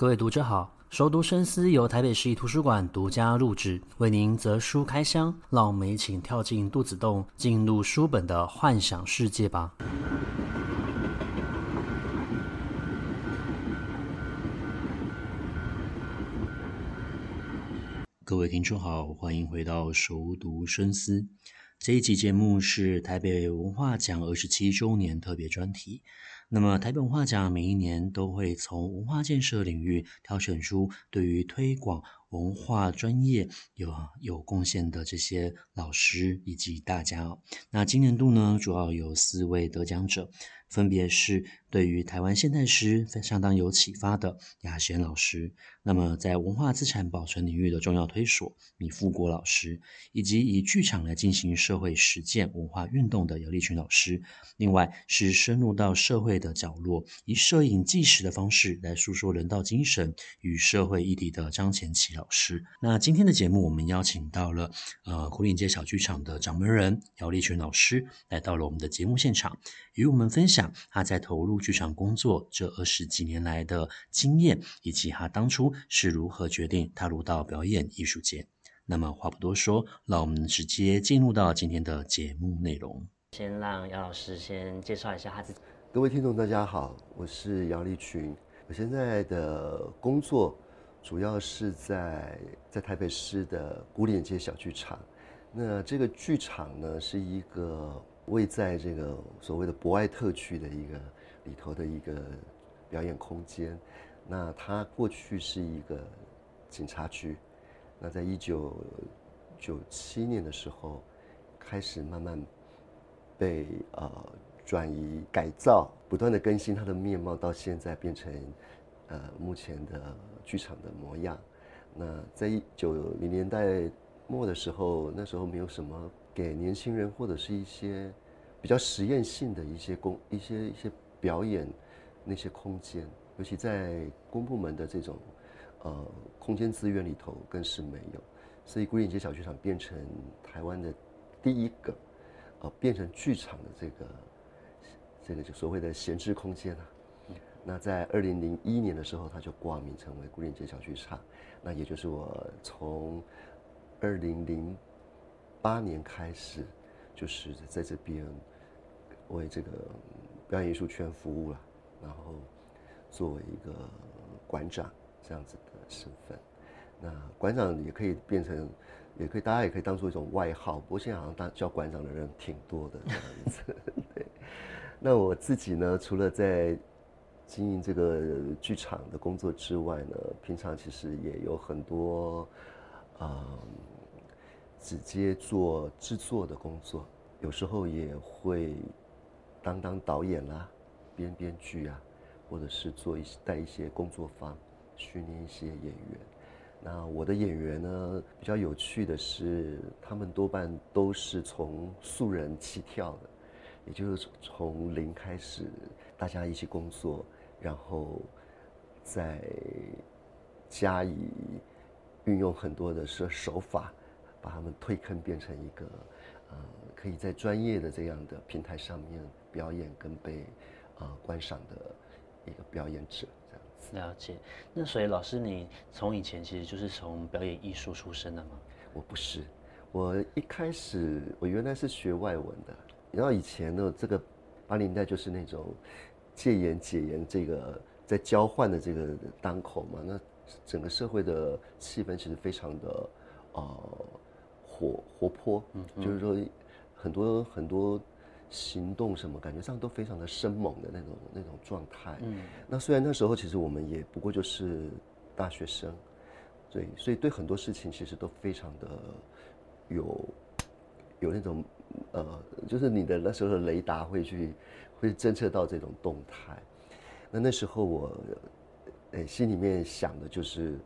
各位读者好，熟读深思由台北市立图书馆独家录制，为您择书开箱，让我们一起跳进肚子洞，进入书本的幻想世界吧。各位听众好，欢迎回到熟读深思。这一集节目是台北文化奖二十七周年特别专题。那么，台本文化奖每一年都会从文化建设领域挑选出对于推广文化专业有有贡献的这些老师以及大家。那今年度呢，主要有四位得奖者。分别是对于台湾现代诗相当有启发的雅贤老师，那么在文化资产保存领域的重要推手米富国老师，以及以剧场来进行社会实践文化运动的姚立群老师。另外是深入到社会的角落，以摄影纪实的方式来诉说人道精神与社会议题的张前琪老师。那今天的节目，我们邀请到了呃古岭街小剧场的掌门人姚立群老师来到了我们的节目现场，与我们分享。他在投入剧场工作这二十几年来的经验，以及他当初是如何决定踏入到表演艺术界。那么话不多说，让我们直接进入到今天的节目内容。先让姚老师先介绍一下他自己。各位听众，大家好，我是姚立群。我现在的工作主要是在在台北市的古典街小剧场。那这个剧场呢，是一个。位在这个所谓的博爱特区的一个里头的一个表演空间，那它过去是一个警察局，那在一九九七年的时候，开始慢慢被呃转移改造，不断的更新它的面貌，到现在变成呃目前的剧场的模样。那在一九零年代末的时候，那时候没有什么。给年轻人或者是一些比较实验性的一些公一些一些表演那些空间，尤其在公部门的这种呃空间资源里头更是没有，所以孤岭街小剧场变成台湾的第一个呃变成剧场的这个这个就所谓的闲置空间啊。那在二零零一年的时候，它就挂名成为孤岭街小剧场，那也就是我从二零零。八年开始，就是在这边为这个表演艺术圈服务了，然后作为一个馆长这样子的身份。那馆长也可以变成，也可以大家也可以当做一种外号。不过现在好像当叫馆长的人挺多的这样子。对。那我自己呢，除了在经营这个剧场的工作之外呢，平常其实也有很多。直接做制作的工作，有时候也会当当导演啦、编编剧啊，或者是做一些带一些工作坊，训练一些演员。那我的演员呢，比较有趣的是，他们多半都是从素人起跳的，也就是从零开始，大家一起工作，然后再加以运用很多的手手法。把他们退坑变成一个，呃，可以在专业的这样的平台上面表演跟被，呃，观赏的一个表演者，这样子。了解。那所以老师，你从以前其实就是从表演艺术出身的吗？我不是，我一开始我原来是学外文的。然后以前呢，这个八零代就是那种戒严解严这个在交换的这个当口嘛，那整个社会的气氛其实非常的，呃。活活泼，嗯，就是说很多很多行动什么，感觉上都非常的生猛的那种那种状态。嗯，那虽然那时候其实我们也不过就是大学生，对，所以对很多事情其实都非常的有有那种呃，就是你的那时候的雷达会去会侦测到这种动态。那那时候我诶心里面想的就是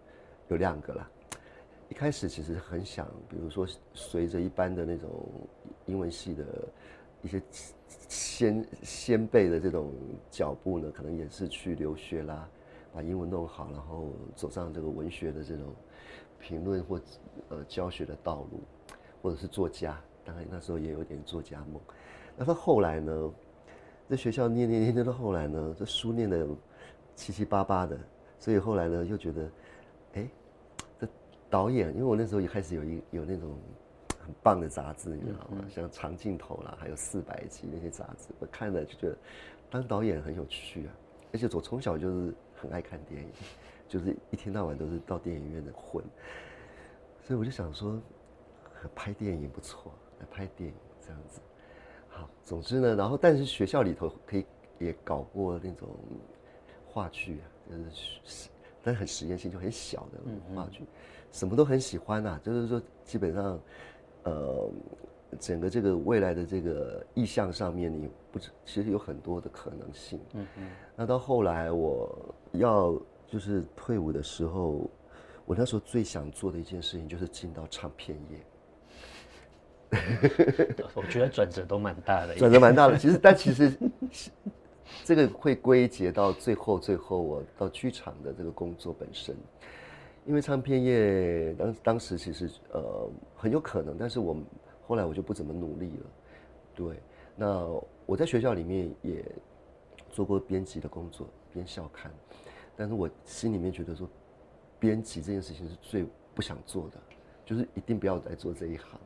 有两个啦。一开始其实很想，比如说随着一般的那种英文系的一些先先辈的这种脚步呢，可能也是去留学啦，把英文弄好，然后走上这个文学的这种评论或呃教学的道路，或者是作家。当然那时候也有点作家梦。那到后来呢，在学校念念念念到后来呢，这书念的七七八八的。所以后来呢，又觉得，导演，因为我那时候一开始有一有那种很棒的杂志，你知道吗？嗯、像长镜头啦，还有四百集那些杂志，我看了就觉得当导演很有趣啊。而且我从小就是很爱看电影，就是一天到晚都是到电影院的混，所以我就想说，拍电影不错，来拍电影这样子。好，总之呢，然后但是学校里头可以也搞过那种话剧啊，就是但是很实验性，就很小的话剧，什么都很喜欢啊。就是说，基本上，呃，整个这个未来的这个意向上面，你不知其实有很多的可能性。嗯嗯。那到后来我要就是退伍的时候，我那时候最想做的一件事情就是进到唱片业。我觉得转折都蛮大的，转折蛮大的。其实，但其实这个会归结到最后，最后我到剧场的这个工作本身。因为唱片业当当时其实呃很有可能，但是我后来我就不怎么努力了。对，那我在学校里面也做过编辑的工作，编校刊，但是我心里面觉得说，编辑这件事情是最不想做的，就是一定不要来做这一行。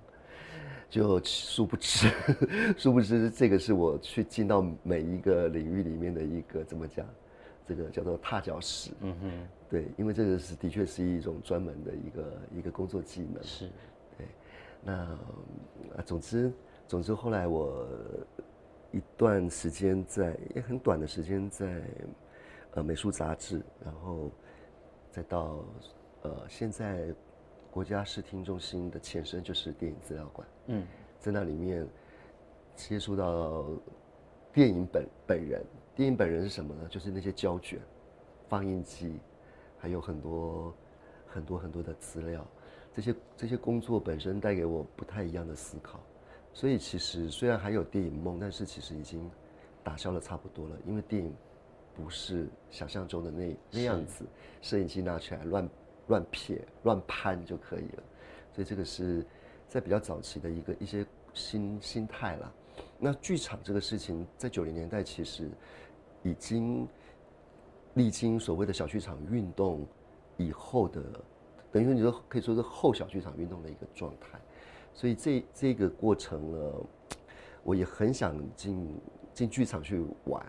就殊不知，殊不知这个是我去进到每一个领域里面的一个怎么讲，这个叫做踏脚石。嗯哼，对，因为这个是的确是一种专门的一个一个工作技能。是，对。那啊，总之总之后来我一段时间在也很短的时间在呃美术杂志，然后再到呃现在。国家视听中心的前身就是电影资料馆。嗯，在那里面接触到电影本本人。电影本人是什么呢？就是那些胶卷、放映机，还有很多很多很多的资料。这些这些工作本身带给我不太一样的思考。所以其实虽然还有电影梦，但是其实已经打消了差不多了。因为电影不是想象中的那那样子，摄影机拿起来乱。乱撇乱攀就可以了，所以这个是在比较早期的一个一些心心态啦。那剧场这个事情，在九零年代其实已经历经所谓的小剧场运动以后的，等于说你说可以说是后小剧场运动的一个状态。所以这这个过程呢，我也很想进进剧场去玩，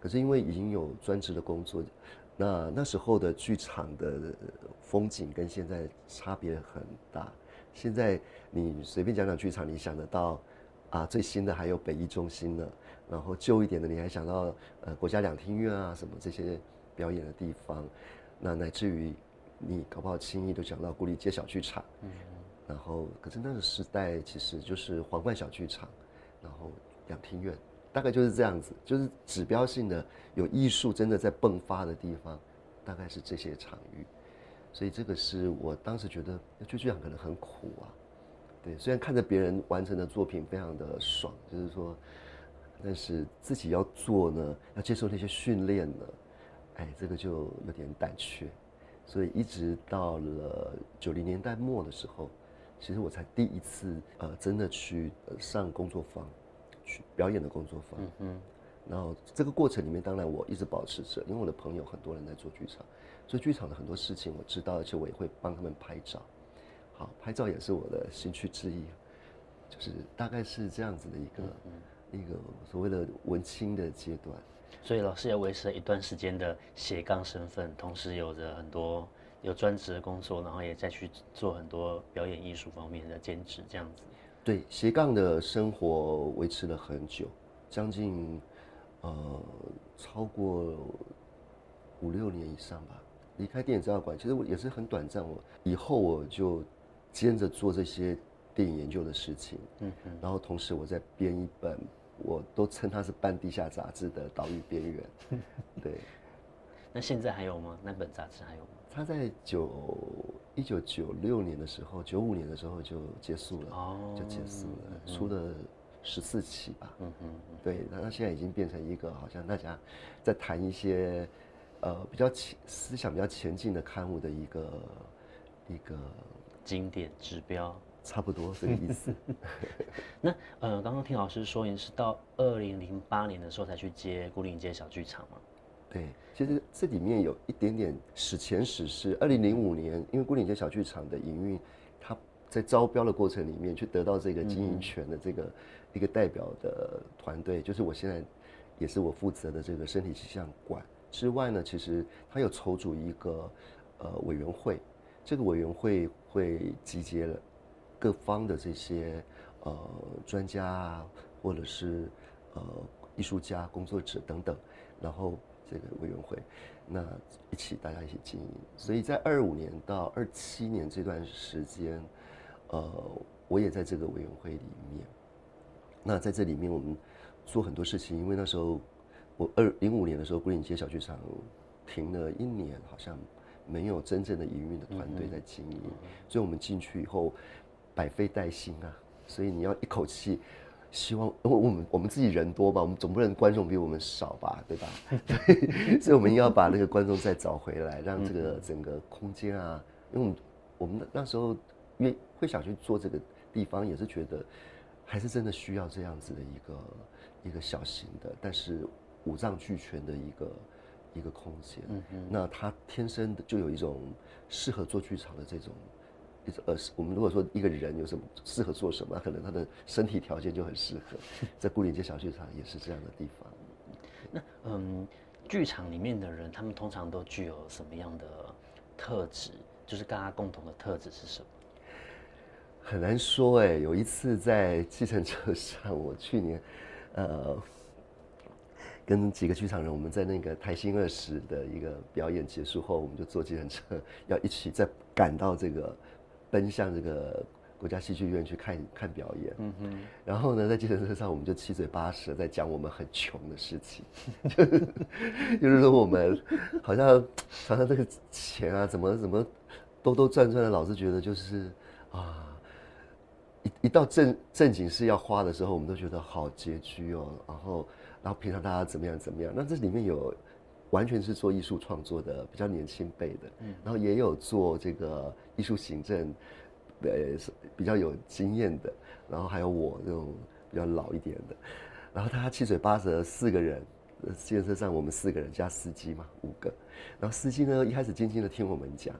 可是因为已经有专职的工作。那那时候的剧场的风景跟现在差别很大。现在你随便讲讲剧场，你想得到啊，最新的还有北艺中心呢，然后旧一点的你还想到呃国家两厅院啊什么这些表演的地方，那乃至于你搞不好轻易都讲到牯岭街小剧场，嗯，然后可是那个时代其实就是皇冠小剧场，然后两厅院。大概就是这样子，就是指标性的有艺术真的在迸发的地方，大概是这些场域。所以这个是我当时觉得，就这样可能很苦啊。对，虽然看着别人完成的作品非常的爽，就是说，但是自己要做呢，要接受那些训练呢，哎，这个就有点胆怯。所以一直到了九零年代末的时候，其实我才第一次呃真的去上工作坊。去表演的工作坊，嗯嗯，然后这个过程里面，当然我一直保持着，因为我的朋友很多人在做剧场，所以剧场的很多事情我知道，而且我也会帮他们拍照。好，拍照也是我的兴趣之一，就是大概是这样子的一个、嗯、一个所谓的文青的阶段。所以老师也维持了一段时间的斜杠身份，同时有着很多有专职的工作，然后也再去做很多表演艺术方面的兼职，这样子。对，斜杠的生活维持了很久，将近呃超过五六年以上吧。离开电影资料馆，其实我也是很短暂。我以后我就兼着做这些电影研究的事情，嗯嗯，然后同时我在编一本，我都称它是半地下杂志的《岛屿边缘》。对，那现在还有吗？那本杂志还有吗？它在九一九九六年的时候，九五年的时候就结束了，哦，就结束了，嗯、出了十四期吧。嗯嗯，对，那他现在已经变成一个好像大家在谈一些呃比较前思想比较前进的刊物的一个一个经典指标，差不多这个意思。那呃，刚刚听老师说，你是到二零零八年的时候才去接牯岭街小剧场吗？对，其实这里面有一点点史前史是二零零五年，因为牯岭街小剧场的营运，它在招标的过程里面去得到这个经营权的这个一个代表的团队，就是我现在也是我负责的这个身体气象馆之外呢，其实它有筹组一个呃委员会，这个委员会会集结了各方的这些呃专家啊，或者是呃艺术家、工作者等等。然后这个委员会，那一起大家一起经营，所以在二五年到二七年这段时间，呃，我也在这个委员会里面。那在这里面，我们做很多事情，因为那时候我二零五年的时候，牯岭街小剧场停了一年，好像没有真正的营运的团队在经营，所以我们进去以后百废待兴啊，所以你要一口气。希望，因为我们我们自己人多吧，我们总不能观众比我们少吧，对吧？对，所以我们要把那个观众再找回来，让这个整个空间啊，因为我们我们那时候因为会想去做这个地方，也是觉得还是真的需要这样子的一个一个小型的，但是五脏俱全的一个一个空间。那他天生的就有一种适合做剧场的这种。呃，我们如果说一个人有什么适合做什么，可能他的身体条件就很适合。在牯岭街小剧场也是这样的地方。那嗯，剧场里面的人，他们通常都具有什么样的特质？就是大家共同的特质是什么？很难说哎。有一次在计程车上，我去年呃跟几个剧场人，我们在那个台新二十的一个表演结束后，我们就坐计程车要一起再赶到这个。奔向这个国家戏剧院去看看表演，嗯哼，然后呢，在计程车上，我们就七嘴八舌在讲我们很穷的事情，就是说我们好像好像这个钱啊，怎么怎么兜兜转转的，老是觉得就是啊，一一到正正经事要花的时候，我们都觉得好拮据哦。然后，然后平常大家怎么样怎么样？那这里面有完全是做艺术创作的比较年轻辈的，嗯，然后也有做这个。艺术行政，呃，是比较有经验的，然后还有我这种比较老一点的，然后他七嘴八舌四个人，计程车上我们四个人加司机嘛，五个，然后司机呢一开始静静的听我们讲，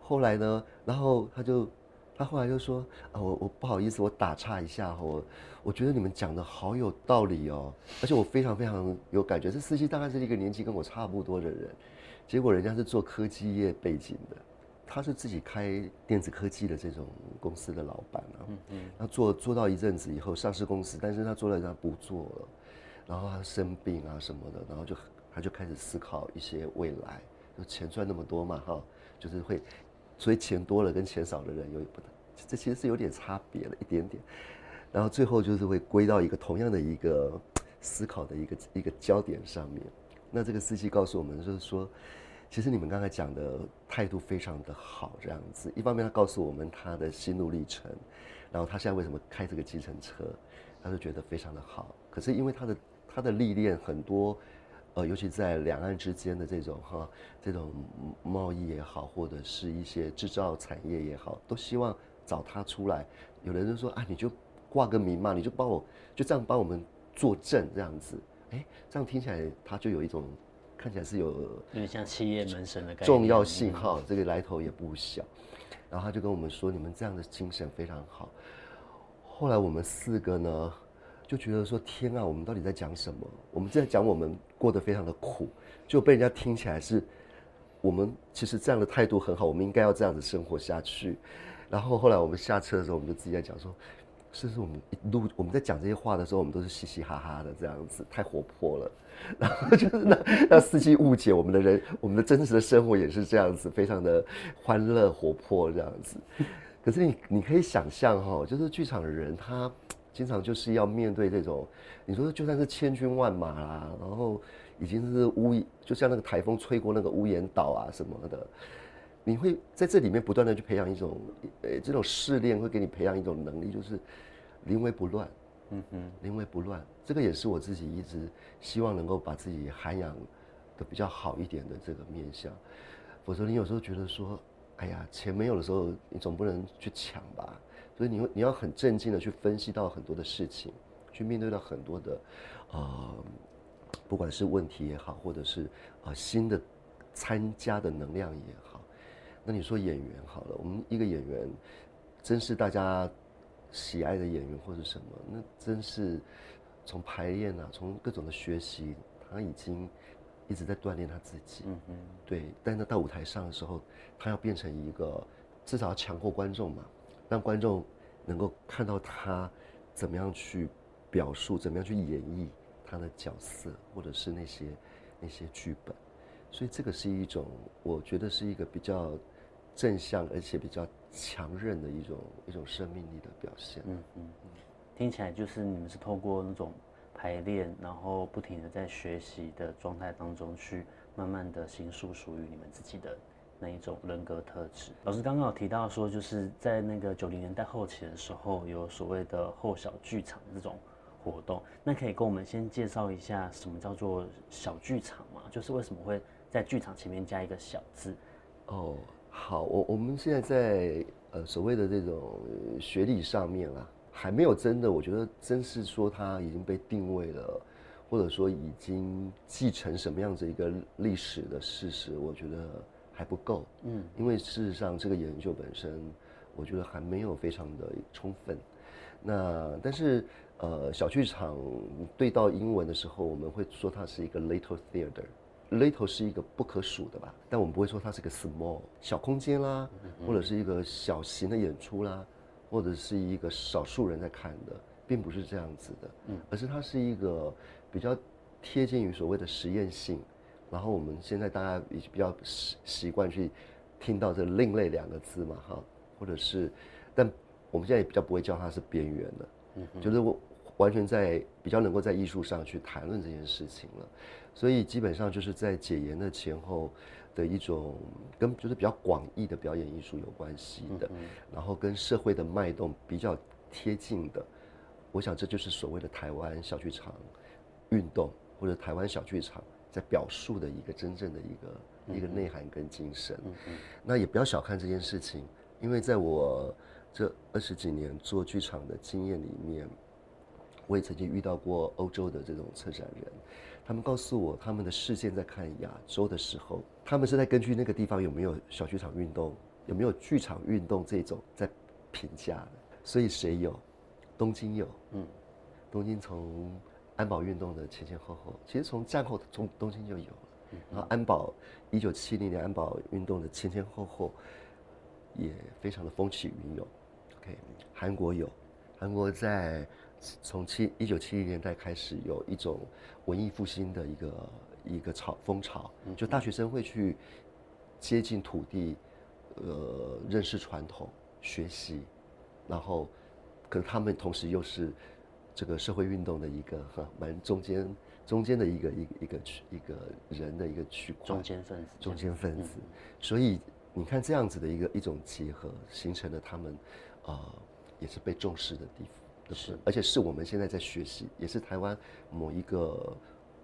后来呢，然后他就他后来就说啊，我我不好意思，我打岔一下，我我觉得你们讲的好有道理哦，而且我非常非常有感觉，这司机大概是一个年纪跟我差不多的人，结果人家是做科技业背景的。他是自己开电子科技的这种公司的老板啊，嗯嗯，他做做到一阵子以后，上市公司，但是他做了他不做了，然后他生病啊什么的，然后就他就开始思考一些未来，就钱赚那么多嘛哈，就是会，所以钱多了跟钱少的人有不，这其实是有点差别的，一点点，然后最后就是会归到一个同样的一个思考的一个一个焦点上面，那这个司机告诉我们就是说。其实你们刚才讲的态度非常的好，这样子。一方面他告诉我们他的心路历程，然后他现在为什么开这个计程车，他就觉得非常的好。可是因为他的他的历练很多，呃，尤其在两岸之间的这种哈，这种贸易也好，或者是一些制造产业也好，都希望找他出来。有人就说啊，你就挂个名嘛，你就帮我就这样帮我们作证这样子。哎，这样听起来他就有一种。看起来是有有点像企业门神的感觉，重要性哈，这个来头也不小。然后他就跟我们说：“你们这样的精神非常好。”后来我们四个呢，就觉得说：“天啊，我们到底在讲什么？我们在讲我们过得非常的苦，就被人家听起来是我们其实这样的态度很好，我们应该要这样子生活下去。”然后后来我们下车的时候，我们就自己在讲说。是不是我们一路我们在讲这些话的时候，我们都是嘻嘻哈哈的这样子，太活泼了。然后就是让让司机误解我们的人，我们的真实的生活也是这样子，非常的欢乐活泼这样子。可是你你可以想象哈，就是剧场的人他经常就是要面对这种，你说就算是千军万马啦，然后已经是屋，就像那个台风吹过那个屋檐倒啊什么的。你会在这里面不断的去培养一种，呃，这种试炼会给你培养一种能力，就是临危不乱。嗯嗯，临危不乱，这个也是我自己一直希望能够把自己涵养的比较好一点的这个面相。否则你有时候觉得说，哎呀，钱没有的时候，你总不能去抢吧？所以你会你要很镇静的去分析到很多的事情，去面对到很多的，呃，不管是问题也好，或者是啊、呃、新的参加的能量也好，那你说演员好了，我们一个演员，真是大家喜爱的演员或者什么，那真是从排练啊，从各种的学习，他已经一直在锻炼他自己。嗯嗯，对。但是到舞台上的时候，他要变成一个，至少要强过观众嘛，让观众能够看到他怎么样去表述，怎么样去演绎。他的角色，或者是那些那些剧本，所以这个是一种，我觉得是一个比较正向而且比较强韧的一种一种生命力的表现。嗯嗯，听起来就是你们是透过那种排练，然后不停的在学习的状态当中，去慢慢的形塑属于你们自己的那一种人格特质。老师刚刚有提到说，就是在那个九零年代后期的时候，有所谓的后小剧场这种。活动，那可以跟我们先介绍一下什么叫做小剧场吗？就是为什么会在剧场前面加一个小字？哦，好，我我们现在在呃所谓的这种学历上面啊，还没有真的，我觉得真是说它已经被定位了，或者说已经继承什么样子一个历史的事实，我觉得还不够。嗯，因为事实上这个研究本身，我觉得还没有非常的充分。那但是。呃，小剧场对到英文的时候，我们会说它是一个 little theater。little 是一个不可数的吧，但我们不会说它是个 small 小空间啦，或者是一个小型的演出啦，或者是一个少数人在看的，并不是这样子的，嗯而是它是一个比较贴近于所谓的实验性。然后我们现在大家也比较习习惯去听到这另类两个字嘛，哈，或者是，但我们现在也比较不会叫它是边缘的，嗯，就是我。完全在比较能够在艺术上去谈论这件事情了，所以基本上就是在解严的前后的一种跟就是比较广义的表演艺术有关系的，然后跟社会的脉动比较贴近的，我想这就是所谓的台湾小剧场运动或者台湾小剧场在表述的一个真正的一个一个内涵跟精神。那也不要小看这件事情，因为在我这二十几年做剧场的经验里面。我也曾经遇到过欧洲的这种策展人，他们告诉我，他们的视线在看亚洲的时候，他们是在根据那个地方有没有小剧场运动，有没有剧场运动这种在评价的。所以谁有？东京有，嗯，东京从安保运动的前前后后，其实从战后从东京就有了。然后安保一九七零年安保运动的前前后后，也非常的风起云涌。OK，韩国有，韩国在。从七一九七零年代开始，有一种文艺复兴的一个一个潮风潮，就大学生会去接近土地，呃，认识传统，学习，然后，可是他们同时又是这个社会运动的一个哈蛮中间中间的一个一个一个一个人的一个区块，中间分子，中间分子，所以你看这样子的一个一种结合，形成了他们啊、呃、也是被重视的地方。是，而且是我们现在在学习，也是台湾某一个，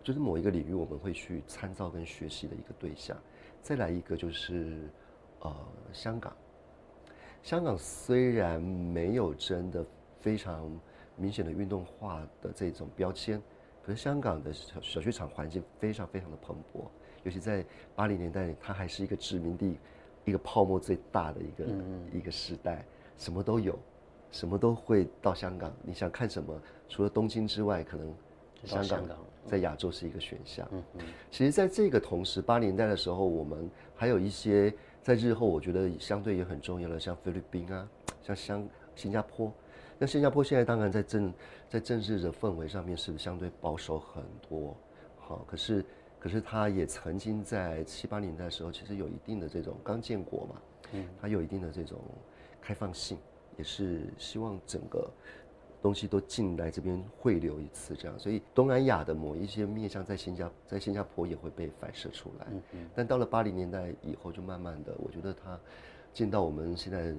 就是某一个领域我们会去参照跟学习的一个对象。再来一个就是，呃，香港。香港虽然没有真的非常明显的运动化的这种标签，可是香港的小小剧场环境非常非常的蓬勃，尤其在八零年代，它还是一个殖民地，一个泡沫最大的一个一个时代，什么都有。什么都会到香港，你想看什么？除了东京之外，可能香港在亚洲是一个选项。嗯嗯。其实，在这个同时，八零年代的时候，我们还有一些在日后，我觉得相对也很重要的，像菲律宾啊，像香新加坡。那新加坡现在当然在政在政治的氛围上面是相对保守很多，好，可是可是他也曾经在七八年代的时候，其实有一定的这种刚建国嘛，嗯，他有一定的这种开放性。也是希望整个东西都进来这边汇流一次，这样，所以东南亚的某一些面向在新加在新加坡也会被反射出来。嗯嗯。但到了八零年代以后，就慢慢的，我觉得他进到我们现在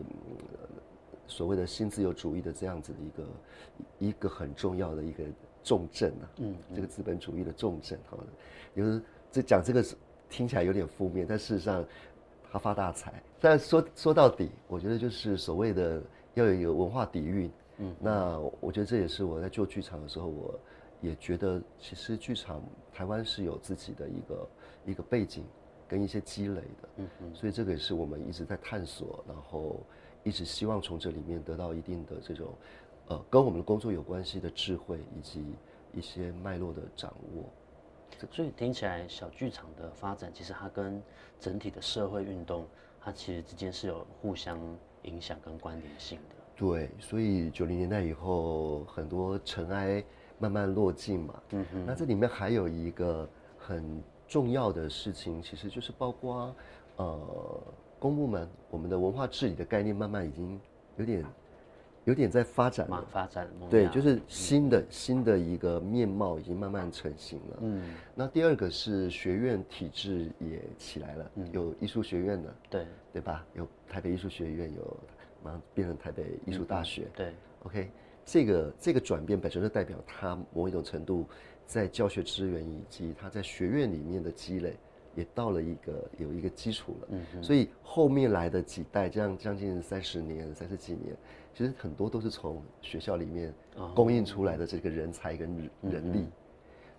所谓的新自由主义的这样子的一个一个很重要的一个重症啊。嗯。这个资本主义的重症，好，就是这讲这个听起来有点负面，但事实上他发大财。但说说到底，我觉得就是所谓的。要有一个文化底蕴，嗯，那我觉得这也是我在做剧场的时候，我也觉得其实剧场台湾是有自己的一个一个背景跟一些积累的，嗯嗯，所以这个也是我们一直在探索，然后一直希望从这里面得到一定的这种，呃，跟我们的工作有关系的智慧以及一些脉络的掌握。所以听起来，小剧场的发展其实它跟整体的社会运动，它其实之间是有互相影响跟关联性的。对，所以九零年代以后，很多尘埃慢慢落尽嘛。嗯哼。那这里面还有一个很重要的事情，其实就是包括呃，公部门我们的文化治理的概念，慢慢已经有点。有点在发展嘛，发展对，就是新的、嗯、新的一个面貌已经慢慢成型了。嗯，那第二个是学院体制也起来了，嗯、有艺术学院的，对对吧？有台北艺术学院，有马上变成台北艺术大学。嗯、对，OK，这个这个转变本身就代表它某一种程度在教学资源以及它在学院里面的积累。也到了一个有一个基础了，嗯，所以后面来的几代，这样将近三十年、三十几年，其实很多都是从学校里面供应出来的这个人才跟人力，嗯、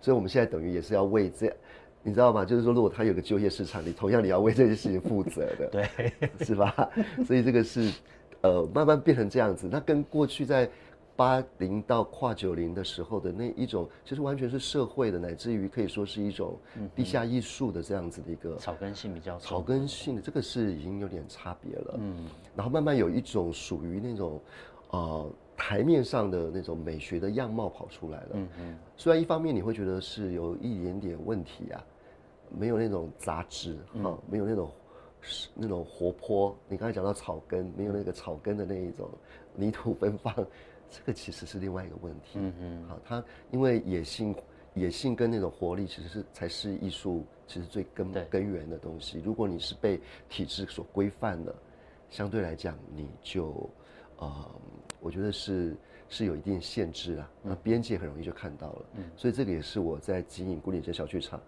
所以我们现在等于也是要为这，你知道吗？就是说，如果他有个就业市场，你同样你要为这件事情负责的，对，是吧？所以这个是呃慢慢变成这样子，那跟过去在。八零到跨九零的时候的那一种，其实完全是社会的，乃至于可以说是一种地下艺术的这样子的一个草根性比较草根性的，这个是已经有点差别了。嗯，然后慢慢有一种属于那种，呃，台面上的那种美学的样貌跑出来了。嗯嗯，虽然一方面你会觉得是有一点点问题啊，没有那种杂质哈，没有那种那种活泼。你刚才讲到草根，没有那个草根的那一种泥土 奔放。这个其实是另外一个问题。嗯嗯，好，它因为野性，野性跟那种活力，其实是才是艺术其实最根根源的东西。如果你是被体制所规范的，相对来讲，你就，呃，我觉得是是有一定限制啊。那边界很容易就看到了。嗯，所以这个也是我在经营牯岭街小剧场。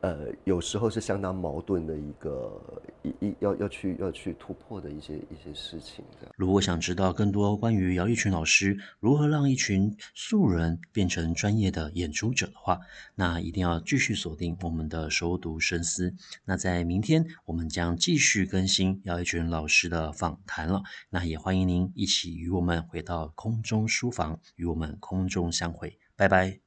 呃，有时候是相当矛盾的一个一一要要去要去突破的一些一些事情。如果想知道更多关于姚立群老师如何让一群素人变成专业的演出者的话，那一定要继续锁定我们的熟读深思。那在明天，我们将继续更新姚立群老师的访谈了。那也欢迎您一起与我们回到空中书房，与我们空中相会。拜拜。